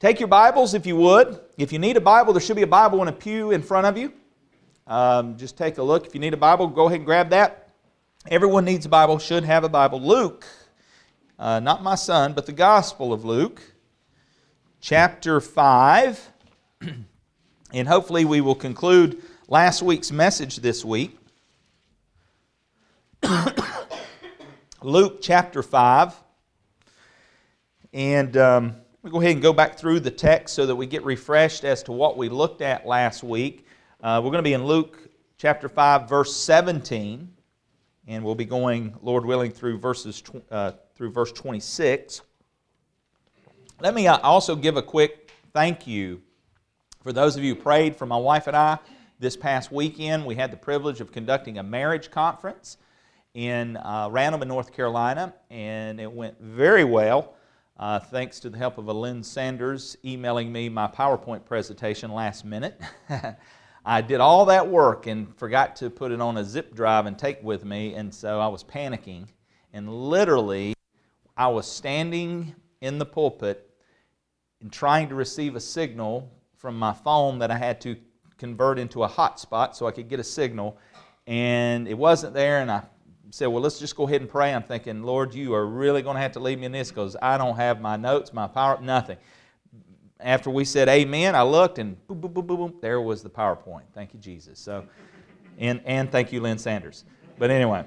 Take your Bibles if you would. If you need a Bible, there should be a Bible in a pew in front of you. Um, just take a look. If you need a Bible, go ahead and grab that. Everyone needs a Bible, should have a Bible. Luke, uh, not my son, but the Gospel of Luke, chapter 5. and hopefully we will conclude last week's message this week. Luke chapter 5. And um, we'll go ahead and go back through the text so that we get refreshed as to what we looked at last week. Uh, we're going to be in Luke chapter 5, verse 17. And we'll be going, Lord willing, through verses uh, through verse 26. Let me uh, also give a quick thank you for those of you who prayed for my wife and I this past weekend. We had the privilege of conducting a marriage conference in uh, Randleman, North Carolina, and it went very well. Uh, thanks to the help of a Lynn Sanders emailing me my PowerPoint presentation last minute. I did all that work and forgot to put it on a zip drive and take with me, and so I was panicking. And literally, I was standing in the pulpit and trying to receive a signal from my phone that I had to convert into a hotspot so I could get a signal. And it wasn't there, and I said, Well, let's just go ahead and pray. I'm thinking, Lord, you are really going to have to lead me in this because I don't have my notes, my power, nothing. After we said amen, I looked and boom, boom, boom, boom, boom, there was the PowerPoint. Thank you, Jesus. So, and, and thank you, Lynn Sanders. But anyway,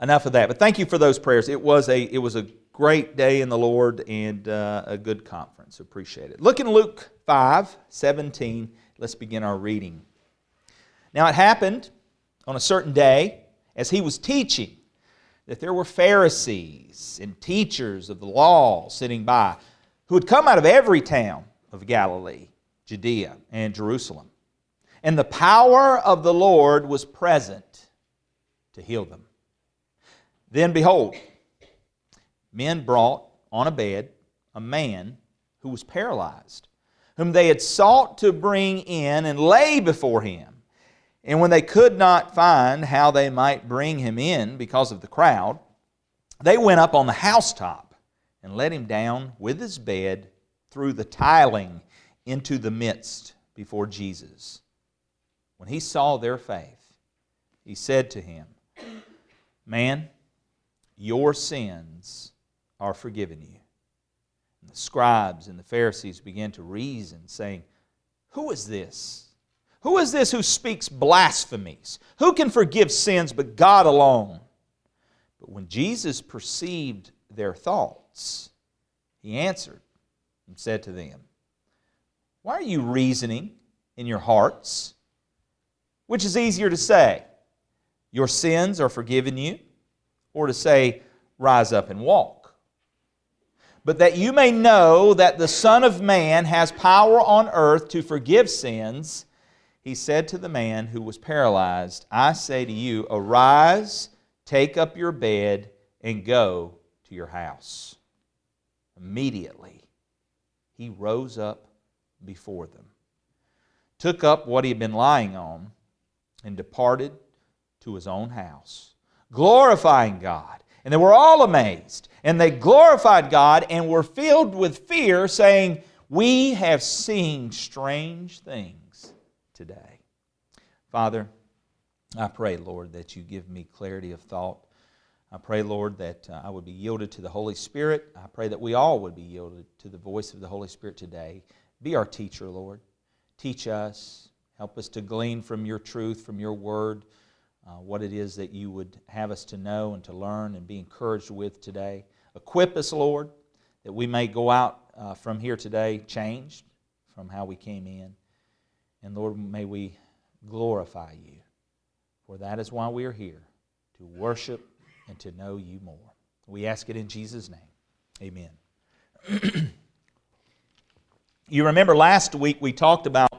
enough of that. But thank you for those prayers. It was a, it was a great day in the Lord and uh, a good conference. Appreciate it. Look in Luke 5 17. Let's begin our reading. Now it happened on a certain day as he was teaching that there were Pharisees and teachers of the law sitting by who had come out of every town of Galilee, Judea, and Jerusalem. And the power of the Lord was present to heal them. Then behold, men brought on a bed a man who was paralyzed, whom they had sought to bring in and lay before him. And when they could not find how they might bring him in because of the crowd, they went up on the housetop and let him down with his bed through the tiling into the midst before Jesus. When he saw their faith, he said to him, Man, your sins are forgiven you. And the scribes and the Pharisees began to reason, saying, Who is this? Who is this who speaks blasphemies? Who can forgive sins but God alone? But when Jesus perceived their thoughts, he answered and said to them, Why are you reasoning in your hearts? Which is easier to say, Your sins are forgiven you, or to say, Rise up and walk? But that you may know that the Son of Man has power on earth to forgive sins, he said to the man who was paralyzed, I say to you, arise, take up your bed, and go to your house. Immediately, he rose up before them, took up what he had been lying on, and departed to his own house, glorifying God. And they were all amazed, and they glorified God and were filled with fear, saying, We have seen strange things today. Father, I pray, Lord, that you give me clarity of thought. I pray, Lord, that uh, I would be yielded to the Holy Spirit. I pray that we all would be yielded to the voice of the Holy Spirit today. Be our teacher, Lord. Teach us. Help us to glean from your truth, from your word, uh, what it is that you would have us to know and to learn and be encouraged with today. Equip us, Lord, that we may go out uh, from here today changed from how we came in. And Lord, may we glorify you. For that is why we are here, to worship and to know you more. We ask it in Jesus' name. Amen. you remember last week we talked about,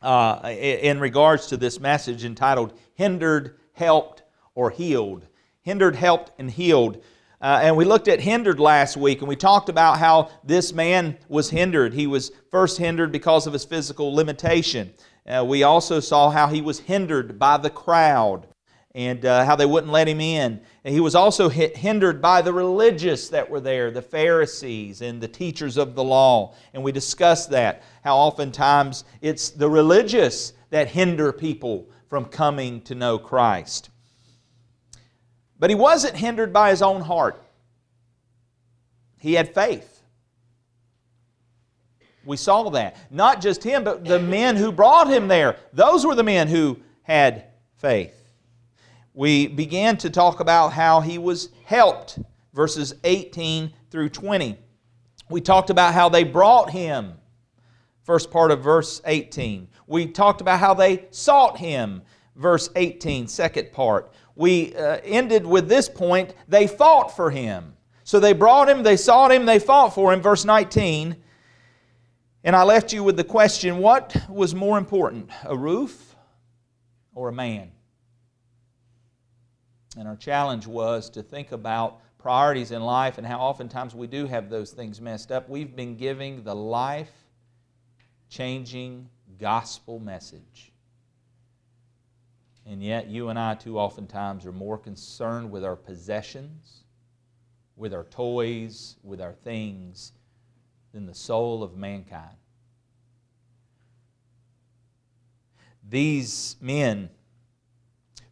uh, in regards to this message entitled Hindered, Helped, or Healed. Hindered, Helped, and Healed. Uh, and we looked at hindered last week, and we talked about how this man was hindered. He was first hindered because of his physical limitation. Uh, we also saw how he was hindered by the crowd. and uh, how they wouldn't let him in. And he was also hindered by the religious that were there, the Pharisees and the teachers of the law. And we discussed that, how oftentimes it's the religious that hinder people from coming to know Christ. But he wasn't hindered by his own heart, he had faith. We saw that. Not just him, but the men who brought him there. Those were the men who had faith. We began to talk about how he was helped, verses 18 through 20. We talked about how they brought him, first part of verse 18. We talked about how they sought him, verse 18, second part. We uh, ended with this point they fought for him. So they brought him, they sought him, they fought for him, verse 19. And I left you with the question what was more important, a roof or a man? And our challenge was to think about priorities in life and how oftentimes we do have those things messed up. We've been giving the life changing gospel message. And yet, you and I, too oftentimes, are more concerned with our possessions, with our toys, with our things, than the soul of mankind. These men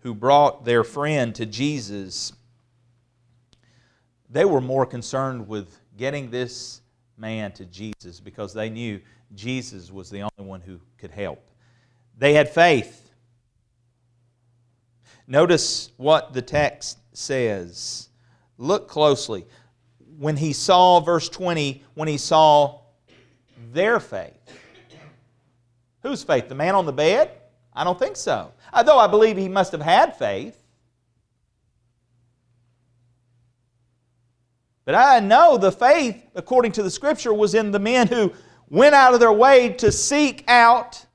who brought their friend to Jesus, they were more concerned with getting this man to Jesus because they knew Jesus was the only one who could help. They had faith. Notice what the text says. Look closely when he saw, verse 20, when he saw their faith. Whose faith? The man on the bed? I don't think so. Although I believe he must have had faith. But I know the faith, according to the scripture, was in the men who went out of their way to seek out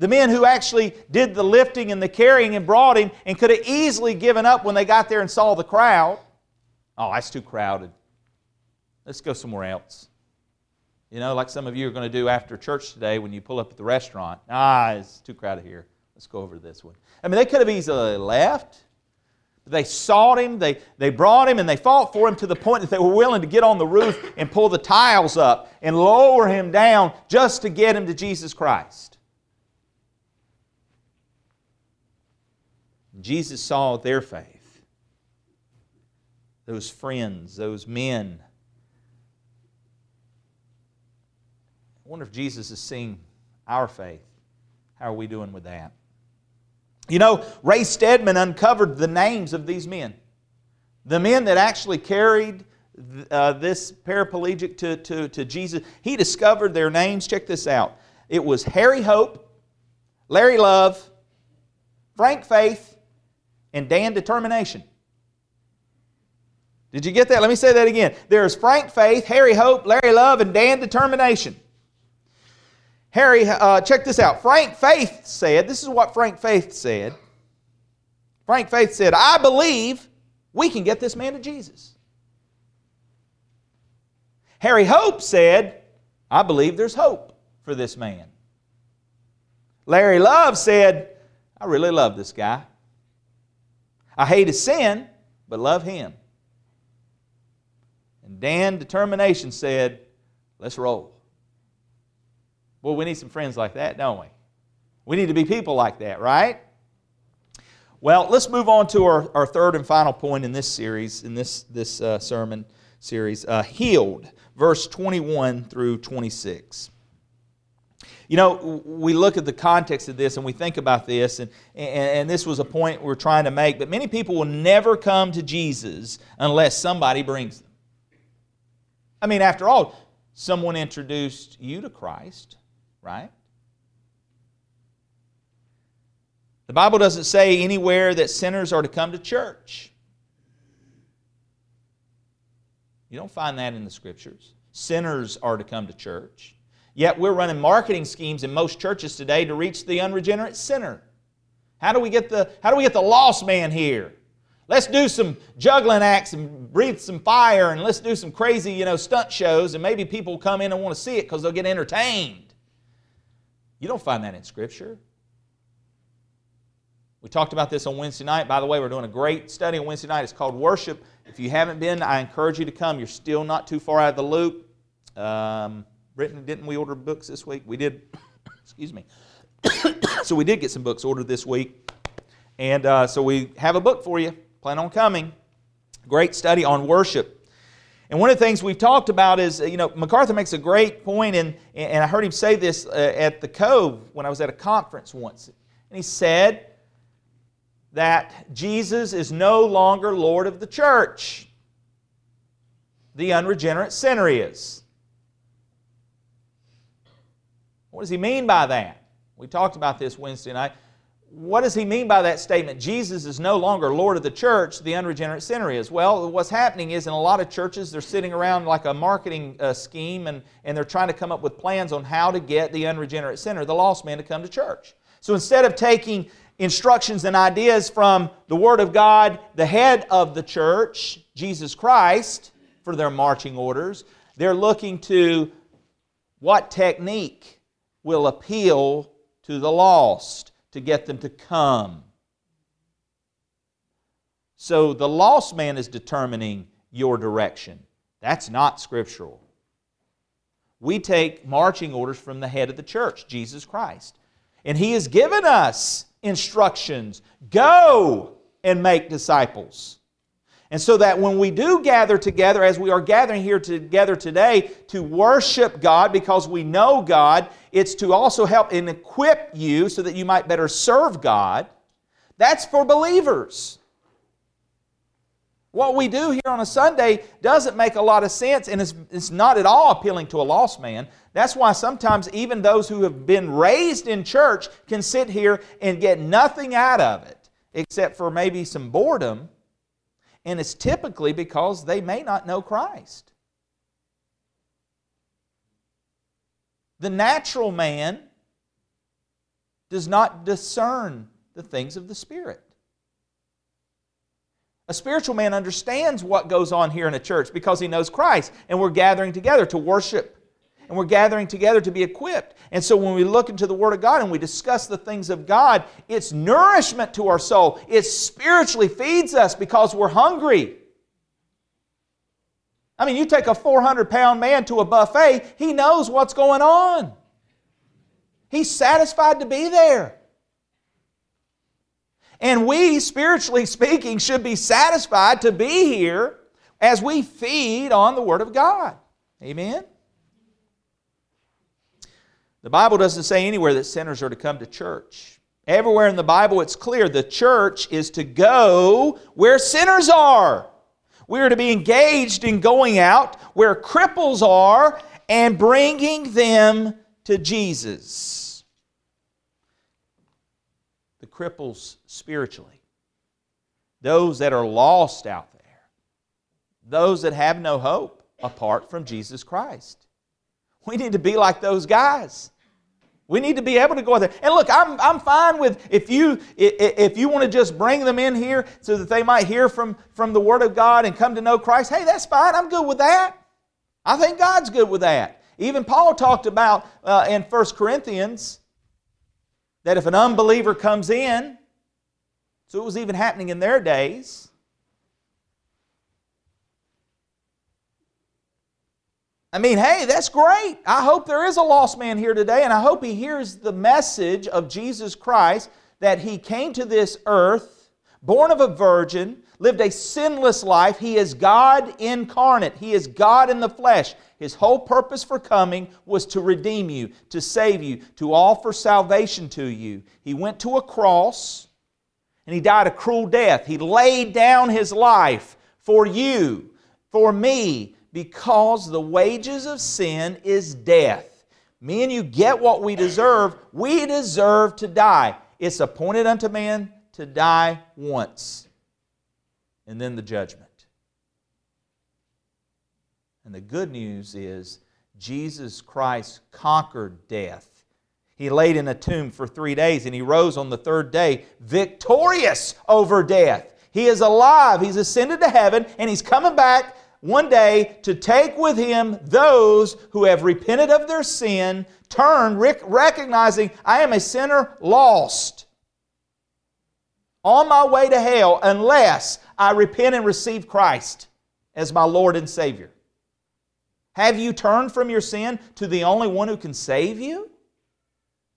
the men who actually did the lifting and the carrying and brought him and could have easily given up when they got there and saw the crowd. Oh, that's too crowded. Let's go somewhere else. You know, like some of you are going to do after church today when you pull up at the restaurant. Ah, it's too crowded here. Let's go over to this one. I mean, they could have easily left. But they sought him, they, they brought him, and they fought for him to the point that they were willing to get on the roof and pull the tiles up and lower him down just to get him to Jesus Christ. Jesus saw their faith those friends, those men. I wonder if Jesus is seeing our faith. How are we doing with that? You know, Ray Stedman uncovered the names of these men. The men that actually carried uh, this paraplegic to, to, to Jesus, he discovered their names. Check this out. It was Harry Hope, Larry Love, Frank Faith, and Dan Determination. Did you get that? Let me say that again. There's Frank Faith, Harry Hope, Larry Love, and Dan Determination. Harry, uh, check this out. Frank Faith said, this is what Frank Faith said. Frank Faith said, I believe we can get this man to Jesus. Harry Hope said, I believe there's hope for this man. Larry Love said, I really love this guy. I hate his sin, but love him. And Dan Determination said, Let's roll. Well, we need some friends like that, don't we? We need to be people like that, right? Well, let's move on to our, our third and final point in this series, in this, this uh, sermon series uh, healed, verse 21 through 26. You know, we look at the context of this and we think about this, and, and, and, this was a point we're trying to make, but many people will never come to Jesus unless somebody brings them. I mean, after all, someone introduced you to Christ, right? The Bible doesn't say anywhere that sinners are to come to church. You don't find that in the scriptures. Sinners are to come to church. Yet we're running marketing schemes in most churches today to reach the unregenerate sinner. How do we get the, how do we get the lost man here? Let's do some juggling acts and breathe some fire and let's do some crazy, you know, stunt shows and maybe people come in and want to see it because they'll get entertained. You don't find that in Scripture. We talked about this on Wednesday night. By the way, we're doing a great study on Wednesday night. It's called Worship. If you haven't been, I encourage you to come. You're still not too far out of the loop. Um, Brittany, didn't we order books this week? We did. Excuse me. so we did get some books ordered this week. And uh, so we have a book for you. Plan on coming. Great study on worship. And one of the things we've talked about is, you know, MacArthur makes a great point, and, and I heard him say this uh, at the Cove when I was at a conference once. And he said that Jesus is no longer Lord of the church. The unregenerate sinner is. What does he mean by that? We talked about this Wednesday night what does he mean by that statement? Jesus is no longer Lord of the church, the unregenerate sinner is. Well, what's happening is in a lot of churches, they're sitting around like a marketing uh, scheme and, and they're trying to come up with plans on how to get the unregenerate sinner, the lost man, to come to church. So instead of taking instructions and ideas from the Word of God, the head of the church, Jesus Christ, for their marching orders, they're looking to what technique will appeal to the lost to get them to come. So the lost man is determining your direction. That's not scriptural. We take marching orders from the head of the church, Jesus Christ. And He has given us instructions go and make disciples. And so that when we do gather together, as we are gathering here together today to worship God because we know God, it's to also help and equip you so that you might better serve God. That's for believers. What we do here on a Sunday doesn't make a lot of sense and it's, it's not at all appealing to a lost man. That's why sometimes even those who have been raised in church can sit here and get nothing out of it except for maybe some boredom and it's typically because they may not know Christ. The natural man does not discern the things of the Spirit. A spiritual man understands what goes on here in a church because he knows Christ, and we're gathering together to worship and we're gathering together to be equipped. And so when we look into the Word of God and we discuss the things of God, it's nourishment to our soul. It spiritually feeds us because we're hungry. I mean, you take a 400 pound man to a buffet, he knows what's going on. He's satisfied to be there. And we, spiritually speaking, should be satisfied to be here as we feed on the Word of God. Amen? The Bible doesn't say anywhere that sinners are to come to church. Everywhere in the Bible, it's clear the church is to go where sinners are. We are to be engaged in going out where cripples are and bringing them to Jesus. The cripples spiritually, those that are lost out there, those that have no hope apart from Jesus Christ. We need to be like those guys. We need to be able to go out there. And look, I'm, I'm fine with if you if you want to just bring them in here so that they might hear from, from the Word of God and come to know Christ. Hey, that's fine. I'm good with that. I think God's good with that. Even Paul talked about uh, in 1 Corinthians that if an unbeliever comes in, so it was even happening in their days, I mean, hey, that's great. I hope there is a lost man here today, and I hope he hears the message of Jesus Christ that he came to this earth, born of a virgin, lived a sinless life. He is God incarnate, he is God in the flesh. His whole purpose for coming was to redeem you, to save you, to offer salvation to you. He went to a cross and he died a cruel death. He laid down his life for you, for me, because the wages of sin is death. Me and you get what we deserve. We deserve to die. It's appointed unto man to die once, and then the judgment. And the good news is Jesus Christ conquered death. He laid in a tomb for three days and he rose on the third day victorious over death. He is alive. He's ascended to heaven and he's coming back one day to take with him those who have repented of their sin, turned, recognizing I am a sinner lost. on my way to hell unless I repent and receive Christ as my Lord and Savior. Have you turned from your sin to the only one who can save you?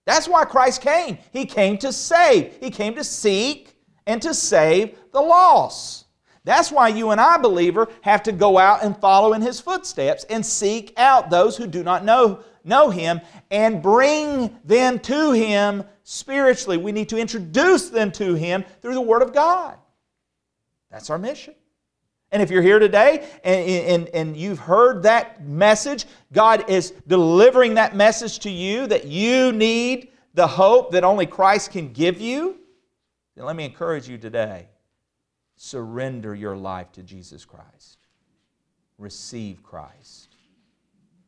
That's why Christ came. He came to save, He came to seek and to save the lost. That's why you and I, believer, have to go out and follow in His footsteps and seek out those who do not know, know Him and bring them to Him spiritually. We need to introduce them to Him through the Word of God. That's our mission. And if you're here today and, and, and you've heard that message, God is delivering that message to you that you need the hope that only Christ can give you, then let me encourage you today surrender your life to Jesus Christ. Receive Christ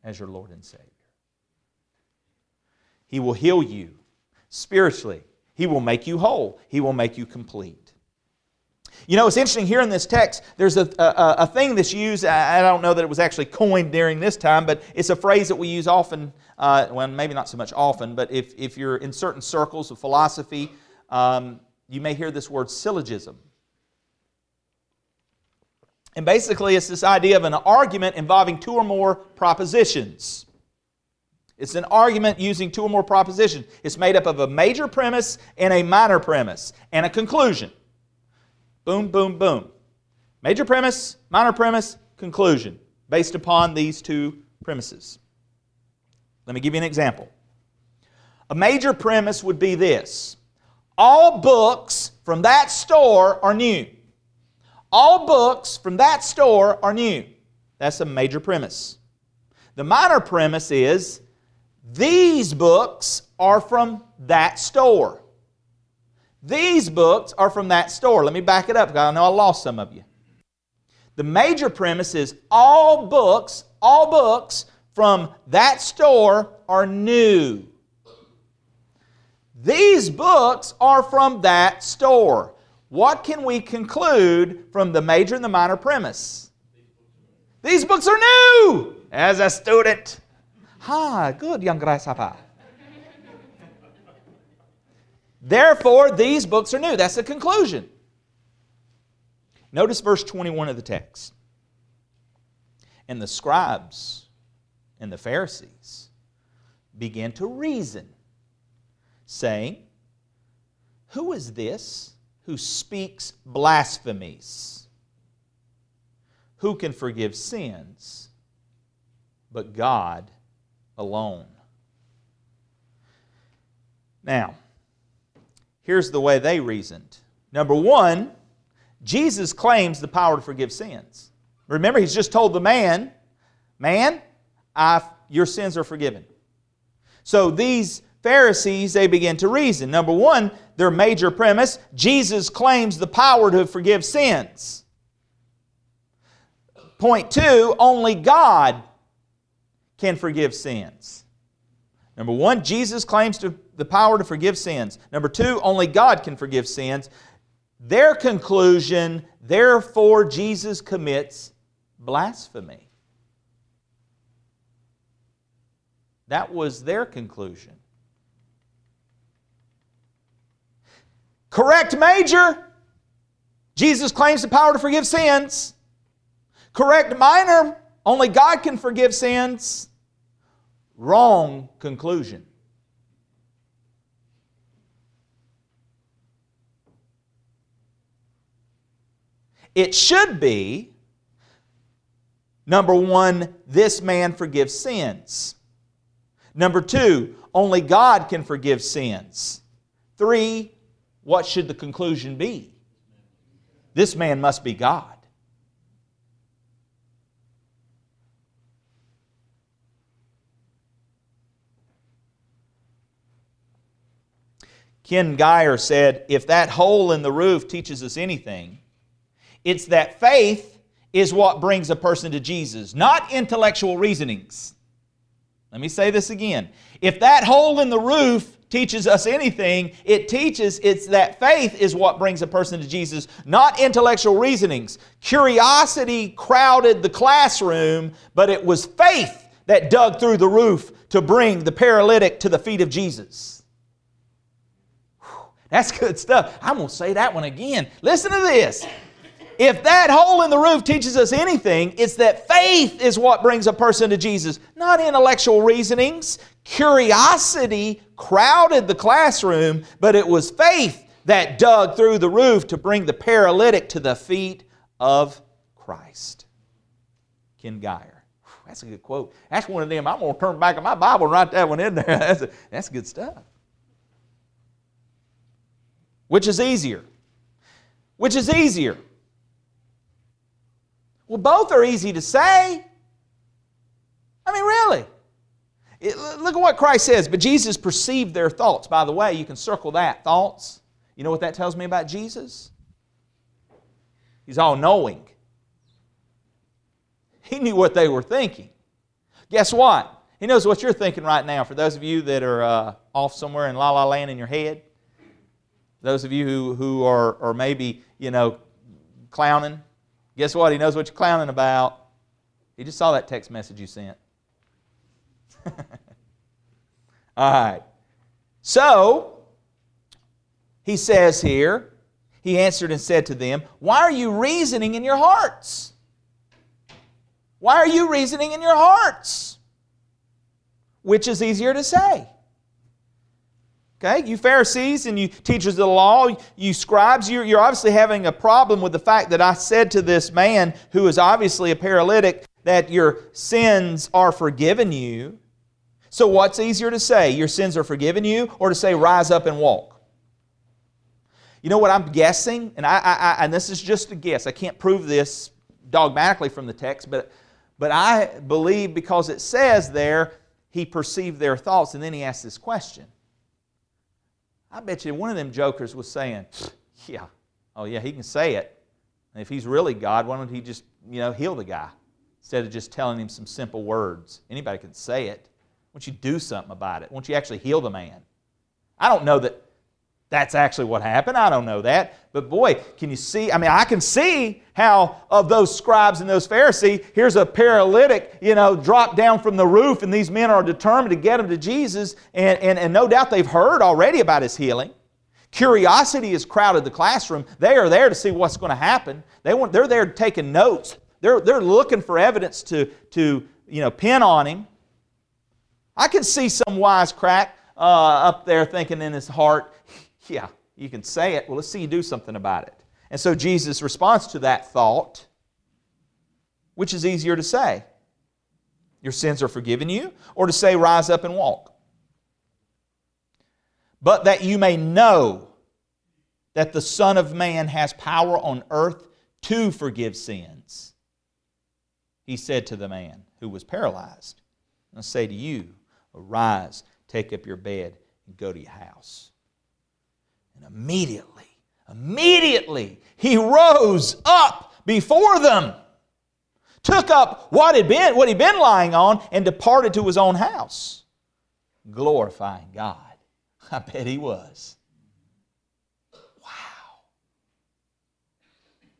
as your Lord and Savior. He will heal you spiritually, He will make you whole, He will make you complete. You know, it's interesting here in this text, there's a, a, a, thing that's used. I don't know that it was actually coined during this time, but it's a phrase that we use often. Uh, well, maybe not so much often, but if, if you're in certain circles of philosophy, um, you may hear this word syllogism. And basically, it's this idea of an argument involving two or more propositions. It's an argument using two or more propositions. It's made up of a major premise and a minor premise and a conclusion. Boom, boom, boom. Major premise, minor premise, conclusion, based upon these two premises. Let me give you an example. A major premise would be this all books from that store are new. All books from that store are new. That's a major premise. The minor premise is these books are from that store. These books are from that store. Let me back it up because I know I lost some of you. The major premise is all books, all books from that store are new. These books are from that store. What can we conclude from the major and the minor premise? These books are new as a student. Ha, good, young grasshopper. Therefore, these books are new. That's the conclusion. Notice verse 21 of the text. And the scribes and the Pharisees began to reason, saying, Who is this who speaks blasphemies? Who can forgive sins but God alone? Now, Here's the way they reasoned. Number one, Jesus claims the power to forgive sins. Remember, he's just told the man, Man, I, your sins are forgiven. So these Pharisees, they begin to reason. Number one, their major premise Jesus claims the power to forgive sins. Point two, only God can forgive sins. Number one, Jesus claims to the power to forgive sins. Number two, only God can forgive sins. Their conclusion, therefore, Jesus commits blasphemy. That was their conclusion. Correct major. Jesus claims the power to forgive sins. Correct minor. Only God can forgive sins. Wrong conclusion. It should be number one, this man forgives sins. Number two, only God can forgive sins. Three, what should the conclusion be? This man must be God. Ken Gire said, if that hole in the roof teaches us anything, it's that faith is what brings a person to Jesus, not intellectual reasonings. Let me say this again. If that hole in the roof teaches us anything, it teaches it's that faith is what brings a person to Jesus, not intellectual reasonings. Curiosity crowded the classroom, but it was faith that dug through the roof to bring the paralytic to the feet of Jesus. That's good stuff. I'm going to say that one again. Listen to this. If that hole in the roof teaches us anything, it's that faith is what brings a person to Jesus, not intellectual reasonings. Curiosity crowded the classroom, but it was faith that dug through the roof to bring the paralytic to the feet of Christ. Ken Gire. That's a good quote. That's one of them. I'm going to turn back in my Bible and write that one in there. That's, a, that's good stuff. Which is easier? Which is easier? Well, both are easy to say. I mean, really. It, look at what Christ says. But Jesus perceived their thoughts. By the way, you can circle that. Thoughts. You know what that tells me about Jesus? He's all knowing. He knew what they were thinking. Guess what? He knows what you're thinking right now. For those of you that are uh, off somewhere in la la land in your head, those of you who, who are, are maybe, you know, clowning, guess what? He knows what you're clowning about. He just saw that text message you sent. All right. So, he says here, he answered and said to them, Why are you reasoning in your hearts? Why are you reasoning in your hearts? Which is easier to say? Okay, you Pharisees and you teachers of the law, you scribes, you're, you're obviously having a problem with the fact that I said to this man who is obviously a paralytic that your sins are forgiven you. So, what's easier to say? Your sins are forgiven you, or to say, rise up and walk? You know what I'm guessing? And, I, I, and this is just a guess. I can't prove this dogmatically from the text, but, but I believe because it says there, he perceived their thoughts, and then he asked this question I bet you one of them jokers was saying, Yeah, oh yeah, he can say it. And if he's really God, why don't he just, you know, heal the guy instead of just telling him some simple words? Anybody can say it. Why don't you do something about it? Why don't you actually heal the man? I don't know that that's actually what happened. I don't know that. But boy, can you see? I mean, I can see how of those scribes and those Pharisees, here's a paralytic, you know, dropped down from the roof, and these men are determined to get him to Jesus, and, and, and no doubt they've heard already about his healing. Curiosity has crowded the classroom. They are there to see what's going to happen. They want, they're there taking notes. They're, they're looking for evidence to, to you know, pin on him. I can see some wise crack uh, up there thinking in his heart, yeah, you can say it. Well, let's see you do something about it. And so Jesus responds to that thought, which is easier to say? Your sins are forgiven you, or to say, rise up and walk? But that you may know that the Son of Man has power on earth to forgive sins. He said to the man who was paralyzed, I say to you, arise, take up your bed, and go to your house. And immediately, immediately, he rose up before them, took up what had been what he'd been lying on, and departed to his own house, glorifying God. I bet he was. Wow.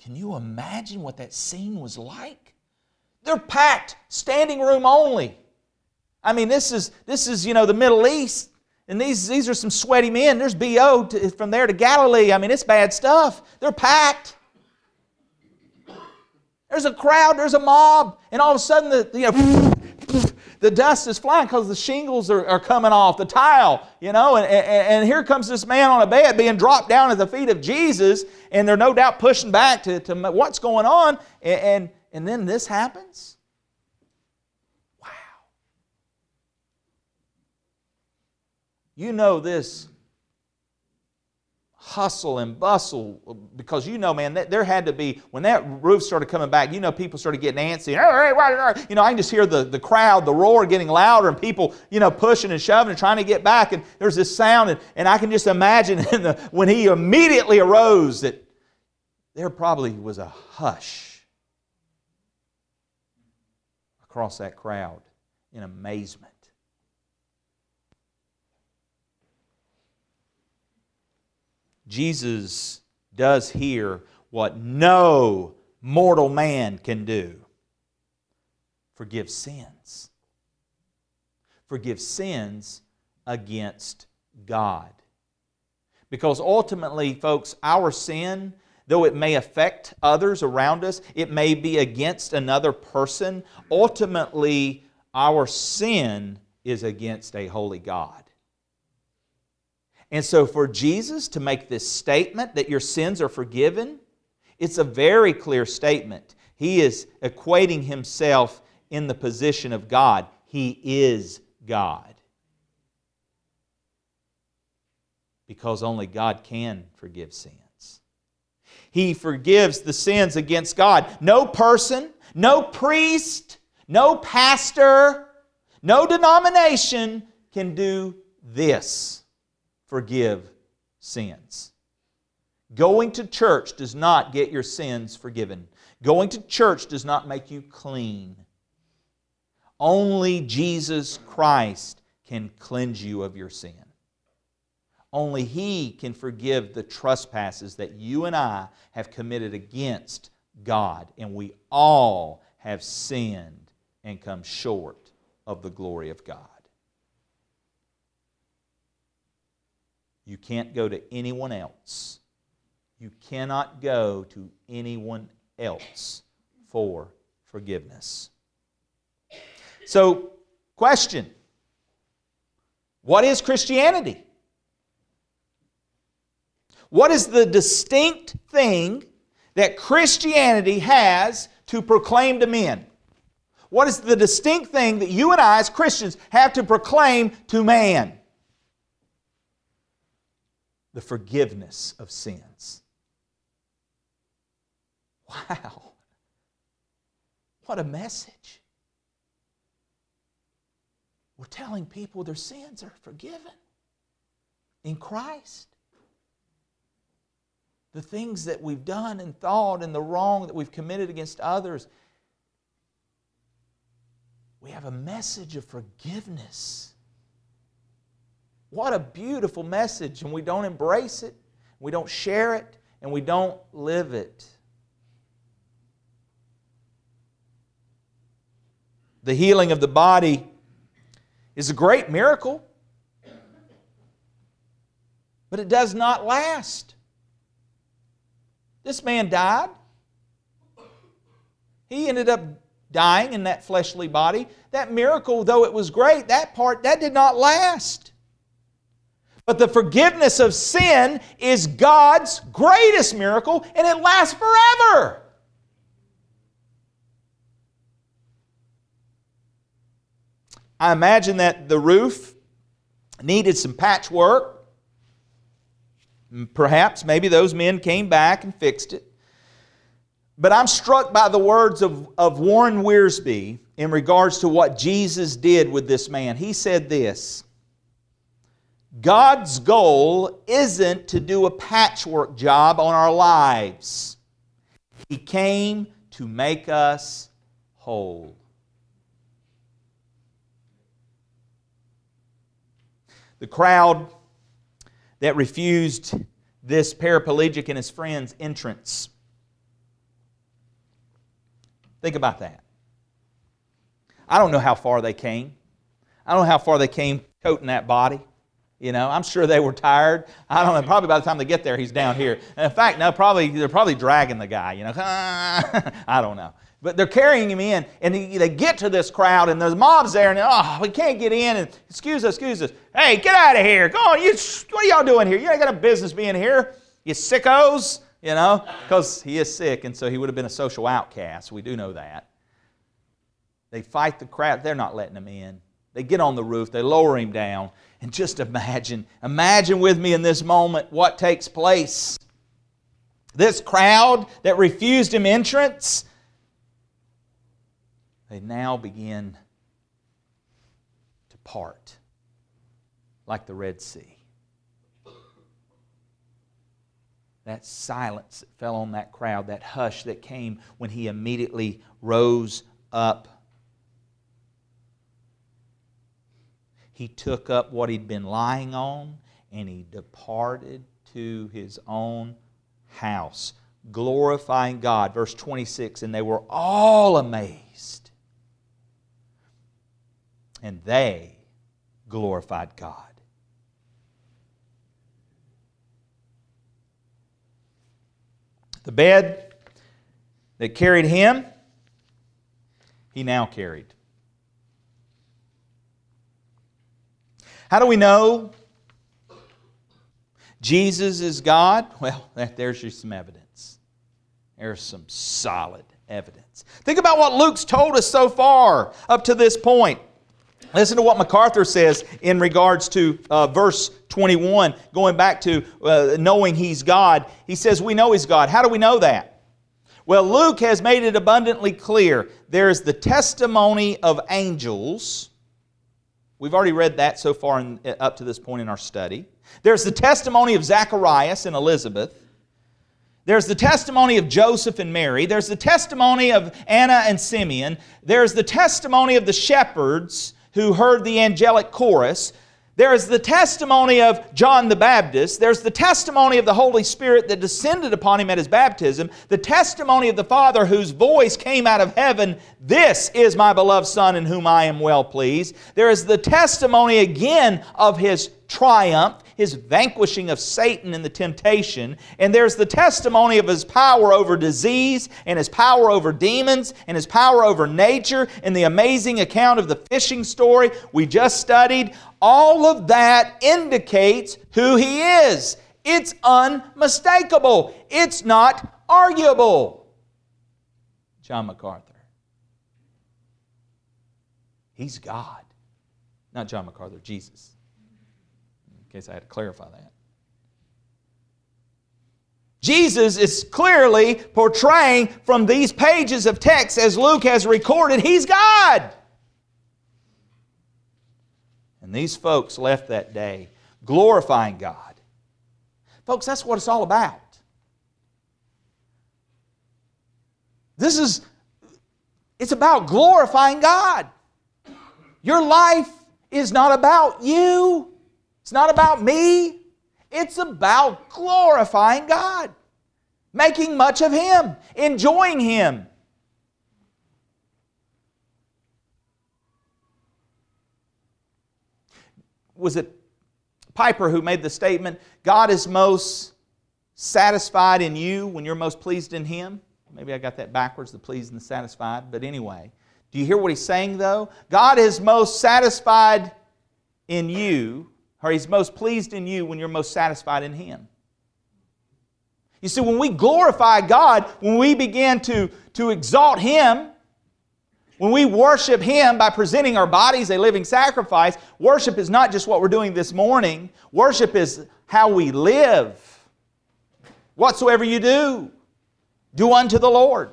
Can you imagine what that scene was like? They're packed, standing room only. I mean, this is this is, you know, the Middle East. And these, these are some sweaty men. There's B.O. To, from there to Galilee. I mean, it's bad stuff. They're packed. There's a crowd, there's a mob, and all of a sudden the, you know, the dust is flying because the shingles are, are coming off, the tile, you know, and, and, and, here comes this man on a bed being dropped down at the feet of Jesus, and they're no doubt pushing back to, to what's going on, and, and, and then this happens. You know this hustle and bustle because you know, man, that there had to be, when that roof started coming back, you know, people started getting antsy. You know, I can just hear the, the crowd, the roar getting louder and people, you know, pushing and shoving and trying to get back. And there's this sound, and, and I can just imagine the, when he immediately arose that there probably was a hush across that crowd in amazement. Jesus does here what no mortal man can do forgive sins. Forgive sins against God. Because ultimately, folks, our sin, though it may affect others around us, it may be against another person, ultimately, our sin is against a holy God. And so, for Jesus to make this statement that your sins are forgiven, it's a very clear statement. He is equating himself in the position of God. He is God. Because only God can forgive sins. He forgives the sins against God. No person, no priest, no pastor, no denomination can do this forgive sins. Going to church does not get your sins forgiven. Going to church does not make you clean. Only Jesus Christ can cleanse you of your sin. Only He can forgive the trespasses that you and I have committed against God. And we all have sinned and come short of the glory of God. You can't go to anyone else. You cannot go to anyone else for forgiveness. So, question What is Christianity? What is the distinct thing that Christianity has to proclaim to men? What is the distinct thing that you and I, as Christians, have to proclaim to man? The forgiveness of sins. Wow. What a message. We're telling people their sins are forgiven in Christ. The things that we've done and thought and the wrong that we've committed against others, we have a message of forgiveness. What a beautiful message, and we don't embrace it, we don't share it, and we don't live it. The healing of the body is a great miracle, but it does not last. This man died. He ended up dying in that fleshly body. That miracle, though it was great, that part, that did not last. But the forgiveness of sin is God's greatest miracle, and it lasts forever. I imagine that the roof needed some patchwork. Perhaps, maybe those men came back and fixed it. But I'm struck by the words of, of Warren Wiersbe in regards to what Jesus did with this man. He said this God's goal isn't to do a patchwork job on our lives, He came to make us whole. The crowd that refused this paraplegic and his friends entrance. Think about that. I don't know how far they came. I don't know how far they came toting that body. You know, I'm sure they were tired. I don't know. Probably by the time they get there, he's down here. And in fact, no, probably they're probably dragging the guy. You know, I don't know. But they're carrying him in, and they get to this crowd, and the mob's there, and oh, we can't get in. And excuse us, excuse us. Hey, get out of here! Go on! You, what are y'all doing here? You ain't got a business being here. You sickos, you know, because he is sick, and so he would have been a social outcast. We do know that. They fight the crowd. They're not letting him in. They get on the roof. They lower him down, and just imagine, imagine with me in this moment what takes place. This crowd that refused him entrance they now begin to part like the Red Sea. That silence that fell on that crowd, that hush that came when he immediately rose up. He took up what he'd been lying on and he departed to his own house, glorifying God. Verse 26 And they were all amazed. And they glorified God. The bed that carried him, he now carried. How do we know Jesus is God? Well, there's just some evidence. There's some solid evidence. Think about what Luke's told us so far up to this point. Listen to what MacArthur says in regards to uh, verse 21, going back to uh, knowing He's God. He says, We know He's God. How do we know that? Well, Luke has made it abundantly clear. There's the testimony of angels. We've already read that so far in, uh, up to this point in our study. There's the testimony of Zacharias and Elizabeth. There's the testimony of Joseph and Mary. There's the testimony of Anna and Simeon. There's the testimony of the shepherds who heard the angelic chorus. There is the testimony of John the Baptist. There's the testimony of the Holy Spirit that descended upon him at his baptism. The testimony of the Father whose voice came out of heaven This is my beloved Son in whom I am well pleased. There is the testimony again of his triumph, his vanquishing of Satan in the temptation. And there's the testimony of his power over disease, and his power over demons, and his power over nature, and the amazing account of the fishing story we just studied. All of that indicates who he is. It's unmistakable, it's not arguable. John MacArthur. He's God. Not John MacArthur, Jesus case I had to clarify that. Jesus is clearly portraying from these pages of text, as Luke has recorded, He's God. And these folks left that day glorifying God. Folks, that's what it's all about. This is, it's about glorifying God. Your life is not about you. It's not about me, it's about glorifying God, making much of Him, enjoying Him. Was it Piper who made the statement, God is most satisfied in you when you're most pleased in Him? Maybe I got that backwards, the pleased and the satisfied, but anyway. Do you hear what he's saying though? God is most satisfied in you or He's most pleased in you when you're most satisfied in Him. You see, when we glorify God, when we begin to, to exalt Him, when we worship Him by presenting our bodies a living sacrifice, worship is not just what we're doing this morning, worship is how we live. Whatsoever you do, do unto the Lord.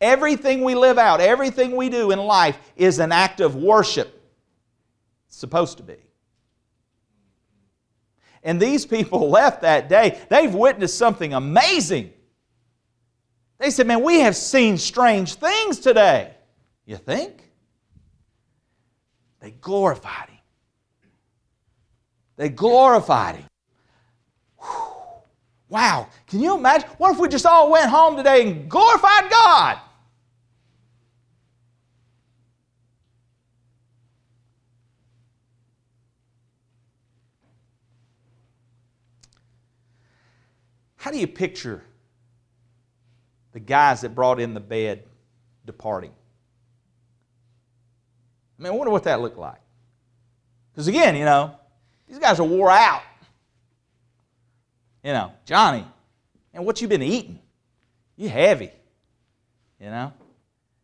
Everything we live out, everything we do in life is an act of worship. It's supposed to be. And these people left that day. They've witnessed something amazing. They said, Man, we have seen strange things today. You think? They glorified Him. They glorified Him. Whew. Wow. Can you imagine? What if we just all went home today and glorified God? How do you picture the guys that brought in the bed departing? I mean, I wonder what that looked like. Because again, you know, these guys are wore out. You know, Johnny, and what you been eating? You heavy. You know?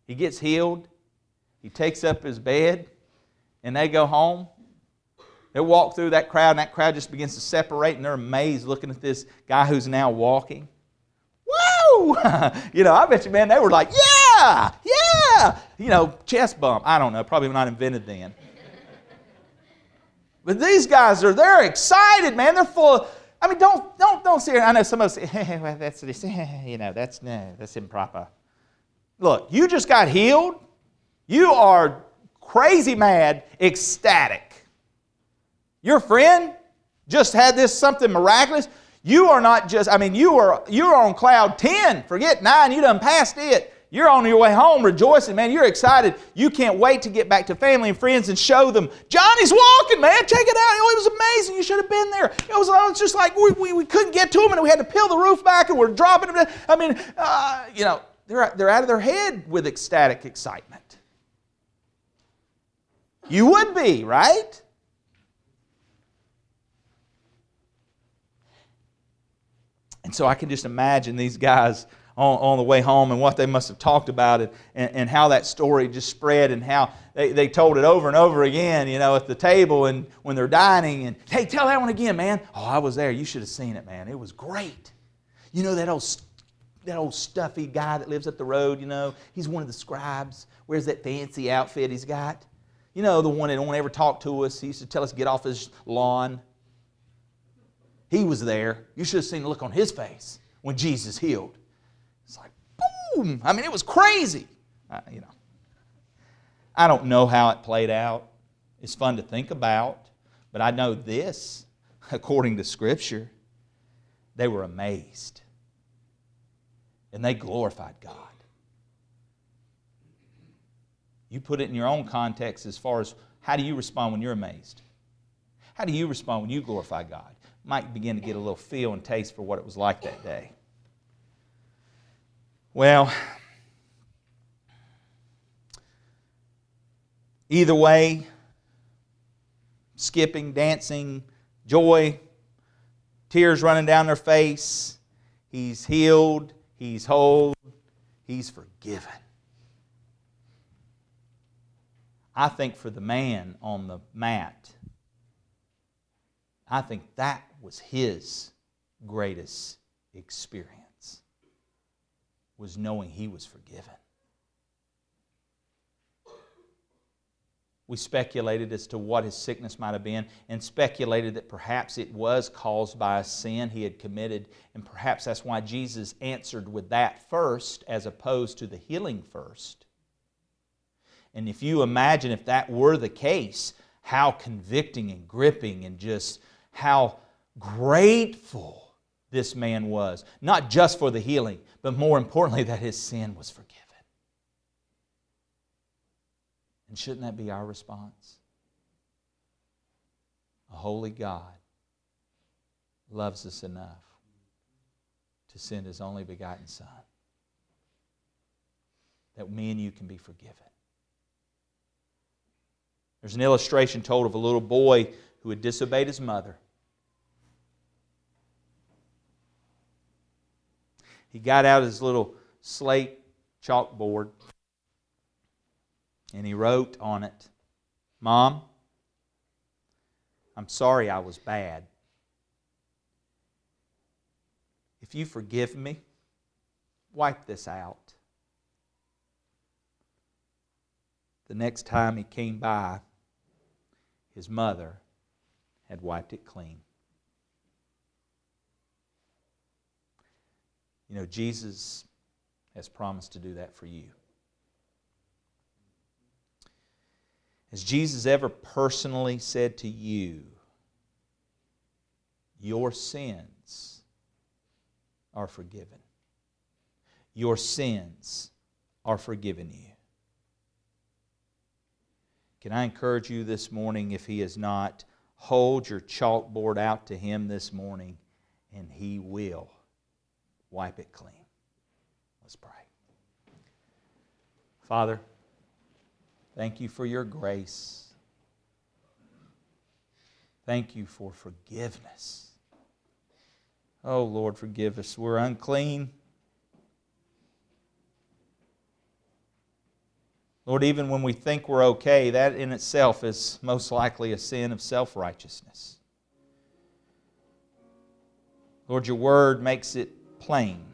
He gets healed. He takes up his bed, and they go home. They walk through that crowd, and that crowd just begins to separate, and they're amazed looking at this guy who's now walking. Woo! you know, I bet you, man, they were like, yeah, yeah. You know, chest bump. I don't know, probably not invented then. but these guys are, they're excited, man. They're full of, I mean, don't, don't, don't see. I know some of us say, hey, well, that's, you know, that's, no, that's improper. Look, you just got healed. You are crazy mad, ecstatic. Your friend just had this something miraculous. You are not just, I mean, you are you are on cloud 10. Forget nine, you done passed it. You're on your way home rejoicing, man. You're excited. You can't wait to get back to family and friends and show them, Johnny's walking, man. Check it out. Oh, it was amazing. You should have been there. It was, it was just like we, we, we, couldn't get to him and we had to peel the roof back and we're dropping him. I mean, uh, you know, they're, they're out of their head with ecstatic excitement. You would be, right? And so I can just imagine these guys on, on the way home and what they must have talked about it and, and how that story just spread and how they, they told it over and over again, you know, at the table and when they're dining. And hey, tell that one again, man. Oh, I was there. You should have seen it, man. It was great. You know that old that old stuffy guy that lives up the road, you know, he's one of the scribes. Wears that fancy outfit he's got. You know, the one that won't ever talk to us. He used to tell us to get off his lawn. He was there. You should have seen the look on his face when Jesus healed. It's like, boom. I mean, it was crazy. Uh, you know, I don't know how it played out. It's fun to think about, but I know this, according to Scripture, they were amazed and they glorified God. You put it in your own context as far as how do you respond when you're amazed? How do you respond when you glorify God? Might begin to get a little feel and taste for what it was like that day. Well, either way, skipping, dancing, joy, tears running down their face, he's healed, he's whole, he's forgiven. I think for the man on the mat, I think that was his greatest experience was knowing he was forgiven. We speculated as to what his sickness might have been and speculated that perhaps it was caused by a sin he had committed, and perhaps that's why Jesus answered with that first as opposed to the healing first. And if you imagine if that were the case, how convicting and gripping and just how grateful this man was, not just for the healing, but more importantly, that his sin was forgiven. And shouldn't that be our response? A holy God loves us enough to send his only begotten Son that me and you can be forgiven. There's an illustration told of a little boy who had disobeyed his mother. He got out his little slate chalkboard and he wrote on it, Mom, I'm sorry I was bad. If you forgive me, wipe this out. The next time he came by, his mother had wiped it clean. You know, Jesus has promised to do that for you. Has Jesus ever personally said to you, Your sins are forgiven? Your sins are forgiven you. Can I encourage you this morning, if He has not, hold your chalkboard out to Him this morning, and He will wipe it clean. Let's pray. Father, thank you for your grace. Thank you for forgiveness. Oh, Lord, forgive us. We're unclean. Lord, even when we think we're okay, that in itself is most likely a sin of self righteousness. Lord, your word makes it plain.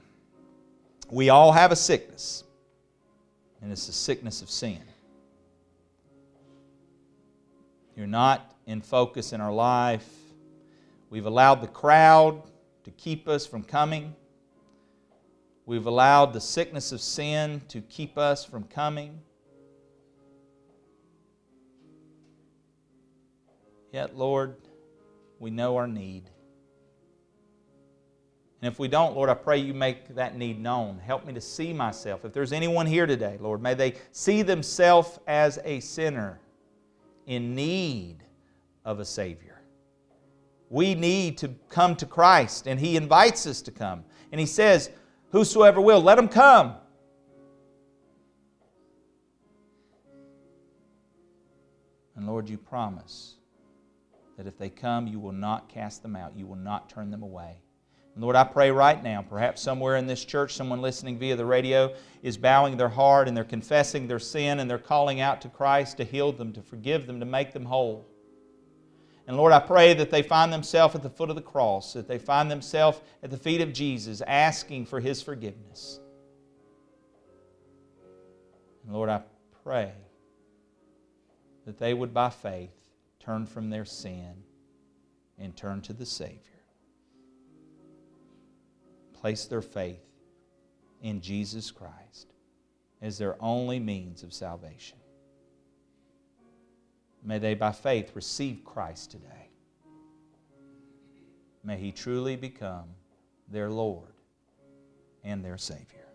We all have a sickness, and it's the sickness of sin. You're not in focus in our life. We've allowed the crowd to keep us from coming. We've allowed the sickness of sin to keep us from coming. Yet, Lord, we know our need. And if we don't, Lord, I pray you make that need known. Help me to see myself. If there's anyone here today, Lord, may they see themselves as a sinner in need of a Savior. We need to come to Christ, and He invites us to come. And He says, Whosoever will, let him come. And Lord, you promise that if they come, you will not cast them out, you will not turn them away. Lord, I pray right now, perhaps somewhere in this church, someone listening via the radio is bowing their heart and they're confessing their sin and they're calling out to Christ to heal them, to forgive them, to make them whole. And Lord, I pray that they find themselves at the foot of the cross, that they find themselves at the feet of Jesus asking for His forgiveness. And Lord, I pray that they would, by faith, turn from their sin and turn to the Savior. Place their faith in Jesus Christ as their only means of salvation. May they, by faith, receive Christ today. May He truly become their Lord and their Savior.